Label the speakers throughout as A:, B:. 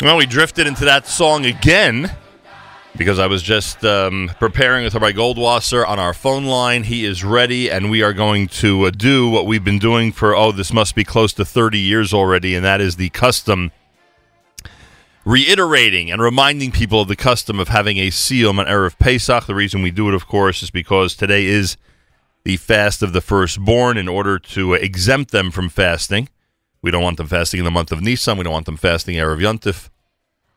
A: Well, we drifted into that song again because I was just um, preparing with Rabbi Goldwasser on our phone line. He is ready, and we are going to uh, do what we've been doing for, oh, this must be close to 30 years already, and that is the custom reiterating and reminding people of the custom of having a siyum on Erev Pesach. The reason we do it, of course, is because today is the fast of the firstborn in order to exempt them from fasting. We don't want them fasting in the month of Nisan. We don't want them fasting Erev Yontif.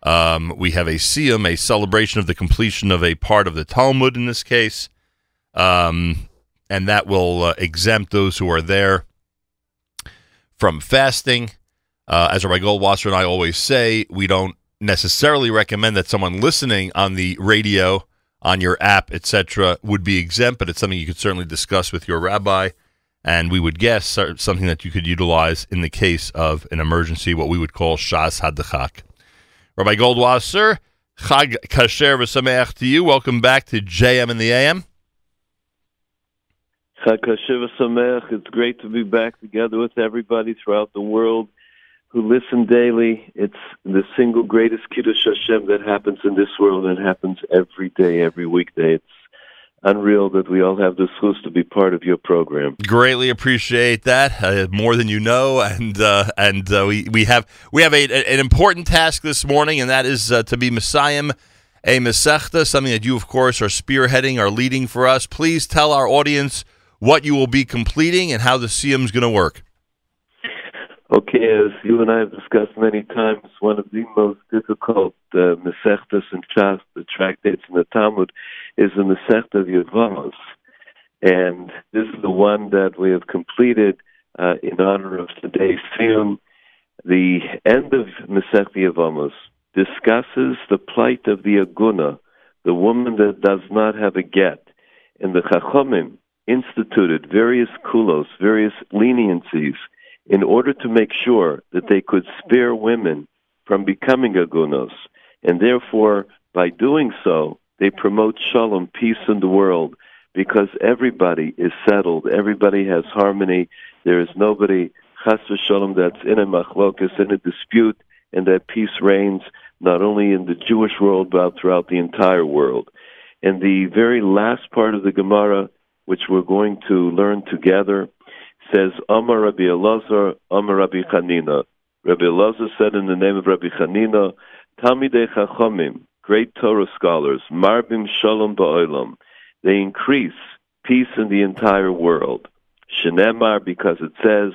A: Um, we have a siyum, a celebration of the completion of a part of the Talmud in this case, um, and that will uh, exempt those who are there from fasting. Uh, as Rabbi Goldwasser and I always say, we don't necessarily recommend that someone listening on the radio, on your app, etc., would be exempt, but it's something you could certainly discuss with your rabbi. And we would guess something that you could utilize in the case of an emergency, what we would call Shas Hadachak. Rabbi Goldwasser, Chag Kasher v'Sameach to you. Welcome back to JM in the AM.
B: Chag Kasher v'Sameach. It's great to be back together with everybody throughout the world who listen daily. It's the single greatest Kiddush Hashem that happens in this world and happens every day, every weekday. It's unreal that we all have the chus to be part of your program.
A: Greatly appreciate that, uh, more than you know, and uh, and uh, we we have we have a, a, an important task this morning, and that is uh, to be mesayem. A Masechta, something that you, of course, are spearheading, are leading for us. Please tell our audience what you will be completing and how the Siyum is going to work.
B: Okay, as you and I have discussed many times, one of the most difficult uh, Mesechtas and Shas, the tractates in the Talmud, is the Mesechta of Yevamos. And this is the one that we have completed uh, in honor of today's film. The end of Mesechta Yevamos discusses the plight of the Aguna, the woman that does not have a get. And the Chachomim instituted various kulos, various leniencies, in order to make sure that they could spare women from becoming agunos. And therefore, by doing so, they promote shalom, peace in the world, because everybody is settled, everybody has harmony. There is nobody, chas v'shalom, that's in a machlokas, in a dispute, and that peace reigns not only in the Jewish world, but throughout the entire world. And the very last part of the Gemara, which we're going to learn together, says, Amar Rabbi Elazar, Amar Rabbi Chanina. Rabbi Elazar said in the name of Rabbi Chanina, Talmidei Chachomim, great Torah scholars, Marbim Shalom Ba'olam, they increase peace in the entire world. Shenemar, because it says,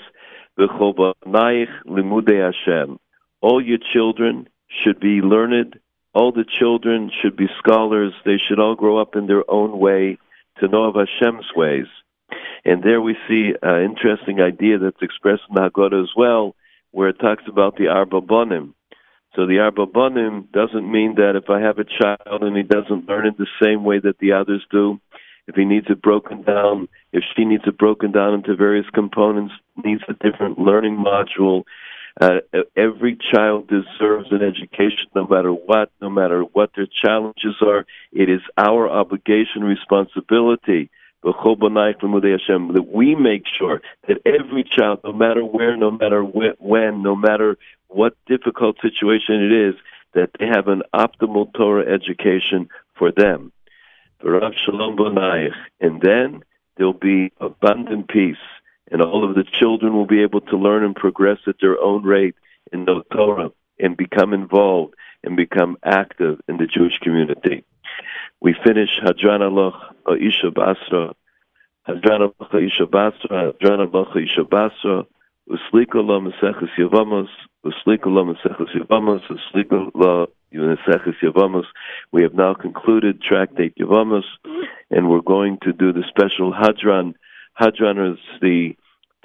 B: V'chobanayich limudei Hashem. All your children should be learned. All the children should be scholars. They should all grow up in their own way to know of Hashem's ways. And there we see an interesting idea that's expressed in the Haggadah as well, where it talks about the Arba Bonim. So the Arba Bonim doesn't mean that if I have a child and he doesn't learn it the same way that the others do, if he needs it broken down, if she needs it broken down into various components, needs a different learning module. Uh, every child deserves an education no matter what, no matter what their challenges are. It is our obligation, responsibility that we make sure that every child, no matter where, no matter when, no matter what difficult situation it is, that they have an optimal Torah education for them. And then there'll be abundant peace, and all of the children will be able to learn and progress at their own rate in the Torah and become involved and become active in the Jewish community. We finish Hadran Aloch Isha Basra, Hadran Aloch Isha Basra, Hadran Aloch Isha Basra, Uslika Yavamos, Uslika Yavamos, Uslika Yavamos. We have now concluded Tractate Yavamos, and we're going to do the special Hadran. Hadran is the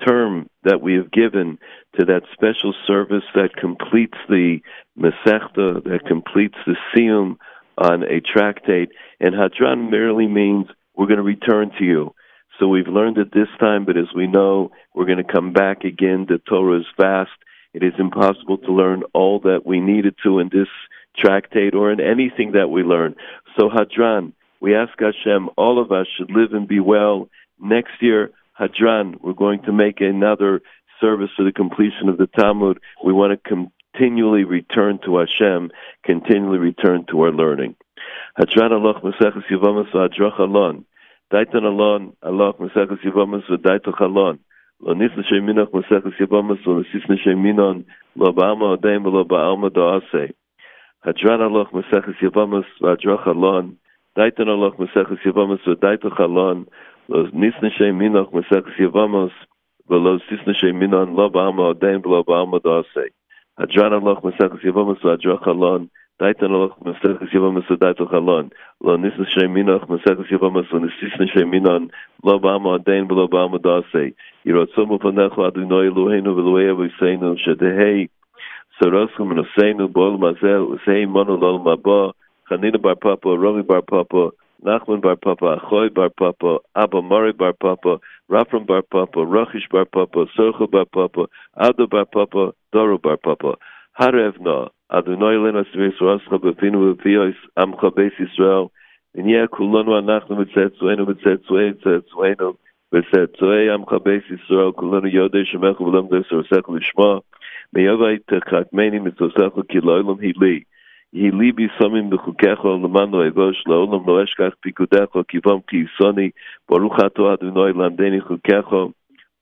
B: term that we have given to that special service that completes the Masechta, that completes the Siyum, on a tractate, and Hadran merely means we're going to return to you. So we've learned it this time, but as we know, we're going to come back again. The Torah is vast. It is impossible to learn all that we needed to in this tractate or in anything that we learn. So Hadran, we ask Hashem, all of us should live and be well. Next year, Hadran, we're going to make another service for the completion of the Talmud. We want to continually return to Hashem, continually return to our learning. Hadran Allah Maseches Yavamas V'Hadrach Alon. Daitan Alon, Allah Maseches Yavamas V'Daitach Alon. Lo nisna sheminach Maseches Yavamas Lo nisna sheminon Lo ba'alma Odeim Lo ba'alma Da'aseh. Hadran Allah Maseches Yavamas V'Hadrach Alon. Daitan Allah Maseches Yavamas V'Daitach Alon. Lo nisna sheminach Maseches Yavamas Lo nisna sheminon Lo ba'alma Odeim Lo ba'alma Da'aseh. Hadran Allah Maseches Yavamas V'Hadrach Alon. Daitan Olach Maseches Yevamos Daitan Lo Lo Lo Bol Mazel Usei Mono Lol Maba Chanina Bar Papa Romi Bar Papa Nachman Bar Papa Achoy Bar Papa Abba Mari Bar Papa Rafram Bar Papa Rachish Bar Papa Sorcha Bar Papa Ado Bar Papa Doro Bar Papa Harevno, Adonai Elena Svisroscha, Befinu Befios, Amcha Beis Yisrael, Nia Kulonu Anachnu Mitzetzuenu, Mitzetzuenu, Mitzetzuenu, Mitzetzuenu, Amcha Beis Yisrael, Kulonu Yodei Shemechu V'lam Desorosech Lishma, Meyavai Techatmeni Mitzosechu Kiloilum Hili, Hili Bisomim Bechukechol Lamanu Evosh Laolam Loeshkach Pikudechol Kivom Kiyisoni, Baruch Ato Adonai Lamdeni Chukechol,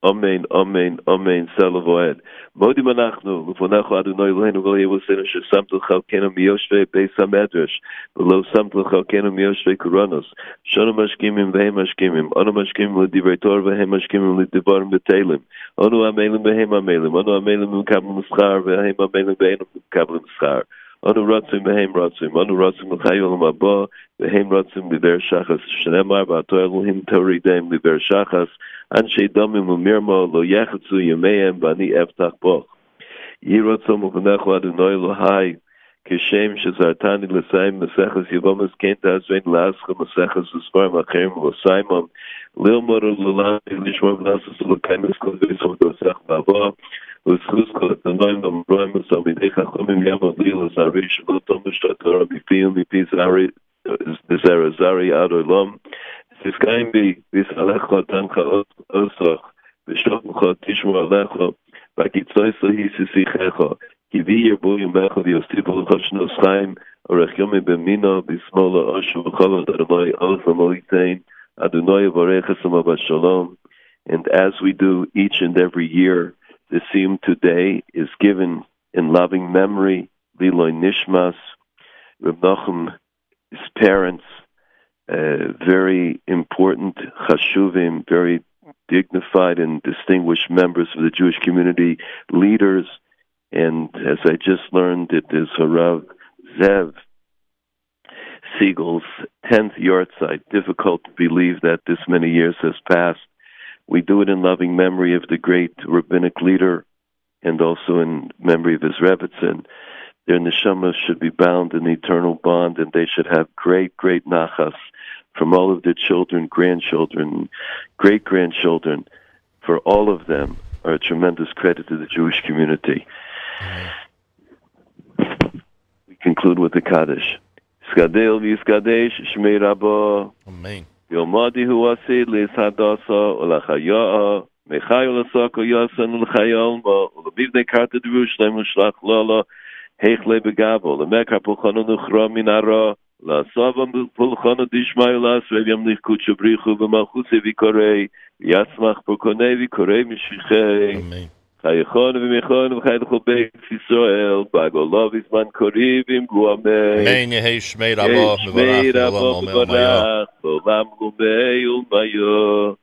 B: Amen, Amen, Amen, Salavoed. Modi manachnu lufonecho adunoi lehenu gol yevu sinu shesamtel chalkenu miyoshvei beis ha-medrash, velo samtel chalkenu miyoshvei kuranos, shonu mashkimim vehem mashkimim, Anu mashkimim ledivrei tor vehem mashkimim ledivarim betelim, onu amelim vehem amelim, Anu amelim mukablim schar vehem amelim vehem mukablim schar. אנו רוצים והם רוצים, אנו רוצים לחיי עולם הבא, והם רוצים לבאר שחס, שנאמר ואתו אלוהים תורידם לבאר שחס, אנשי דומים ומרמו לא יחצו ימיהם ואני אפתח בו. יהי רצון מפניך אדוני אלוהי, כשם שזרתני לסיים מסכס יבומס כן תעזרני לאסך מסכס וספרים אחרים ולסיימם, ללמוד וללמד לשמור ולעשות ולקיימס כל ויסום דוסך בעבור, וזכוס כל התנועים והמרועים וסלמידי חכמים יעמוד לי לזרי שלא תומש התורה מפי ומפי זרי זרע זרי עד עולם. תפקעים בי ויסלח תנך אוסך ושוכמך תשמור עליך וקיצוי סהי שיחך כי בי ירבו ימך ויוסיפו לך שנות חיים אורך יומי במינו בשמאל אושו וכל אדוני אוס המוליתן אדוני יברך אסמו בשלום And as we do each and every year, the Siyum today is given in loving memory, Liloy Nishmas, Reb Nachum, his parents, uh, very important chashuvim, very dignified and distinguished members of the Jewish community, leaders, and as I just learned, it is Harav Zev Segal's 10th yahrzeit. Difficult to believe that this many years has passed. We do it in loving memory of the great rabbinic leader and also in memory of his Rebbitzin. Their neshamas should be bound in the eternal bond and they should have great, great nachas from all of their children, grandchildren, great grandchildren. For all of them are a tremendous credit to the Jewish community. We conclude with the Kaddish.
A: Amen.
B: יומדי הוא עשי להסהדוסו ולחיו, מחי ולסוקו יוסן ולחיולמו, ולביבני קרתא דרושלם ושלח לולו, היכלי בגבו, למקר פולחונו נוכרו מן הרע, לעשובו פולחונו דשמי ולעשרי ימליך קודשו בריחו ומלכוסי וקוראי, ויצמח פורקוני וקוראי משיחי.
A: Amen.
B: חייכון ומיכון וחייכו בית ישראל, בגולו בזמן קוריב עם גואמי.
A: Amen. Yehi Shmei Rabba.
B: שמי
A: Mevarach
B: רבו
A: Olam Omer Maya.
B: מברך, בעולם גומי ולמיו.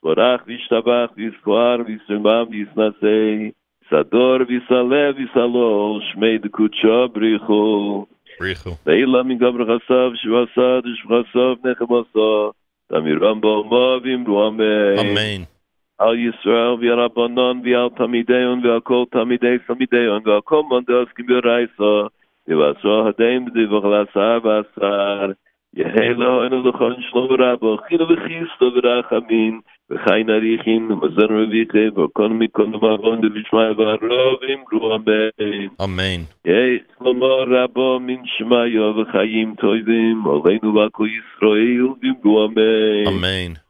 B: סברך וישתבח ויזכור וישרמם ויסנסי. סדור ויסלה ויסלול, שמי דקודשו בריחו.
A: Brichu.
B: ואילה מגבר חסב שבעשד ושבחסב נחם עשו. תמירם באומו ואמרו אמן.
A: Amen.
B: על ישראל והרבנון ועל תמידיון ועל כל תמידי תמידיון ועל כל מונדוס כביר רייסו ועשו הדין בדיווח לעשר ועשר יהי לו אין הלכון שלום רבו חילו וחיסו ורחמין וחי נריחים ומזר מביכי וכל מיקון ומרון ובשמי ורוב אמרו אמן
A: אמן
B: יהי שלום רבו מן שמיו וחיים טובים עולינו וכו ישראל ואמרו אמן אמן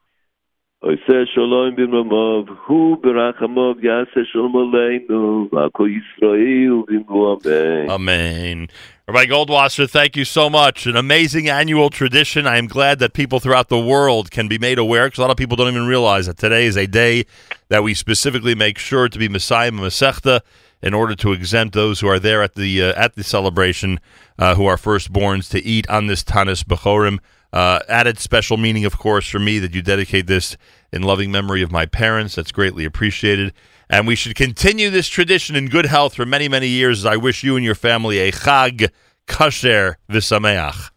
A: Amen. Amen. Rabbi Goldwasser, thank you so much. An amazing annual tradition. I am glad that people throughout the world can be made aware, because a lot of people don't even realize that today is a day that we specifically make sure to be mesayem Masechta in order to exempt those who are there at the uh, at the celebration, uh, who are firstborns, to eat on this Tanis Bechorim. Uh, added special meaning, of course, for me that you dedicate this in loving memory of my parents. That's greatly appreciated. And we should continue this tradition in good health for many, many years. I wish you and your family a Chag Kasher V'Sameach.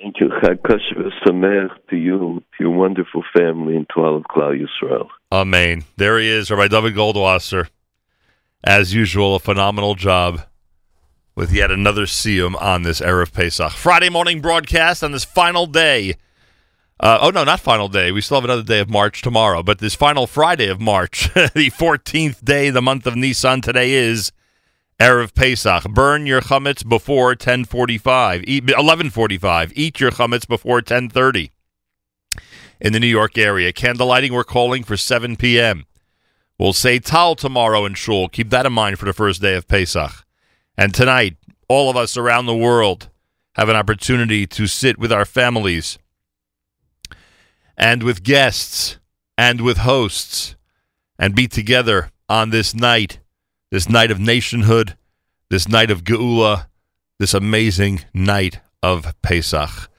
B: Thank you. Chag Kosher Sameach to you, to your wonderful family, and to all of Klal Yisrael.
A: Amen. There he is, Rabbi David Goldwasser. As usual, a phenomenal job with yet another Siyum on this Erev Pesach. Friday morning broadcast on this final day. Uh, oh, no, not final day. We still have another day of March tomorrow, but this final Friday of March, the 14th day, the month of Nisan, today is Erev Pesach. Burn your chametz before 1045, eat, 1145. Eat your chametz before 1030 in the New York area. Candlelighting, we're calling for 7 p.m. We'll say Tal tomorrow in Shul. Keep that in mind for the first day of Pesach. And tonight, all of us around the world have an opportunity to sit with our families and with guests and with hosts and be together on this night, this night of nationhood, this night of Geula, this amazing night of Pesach.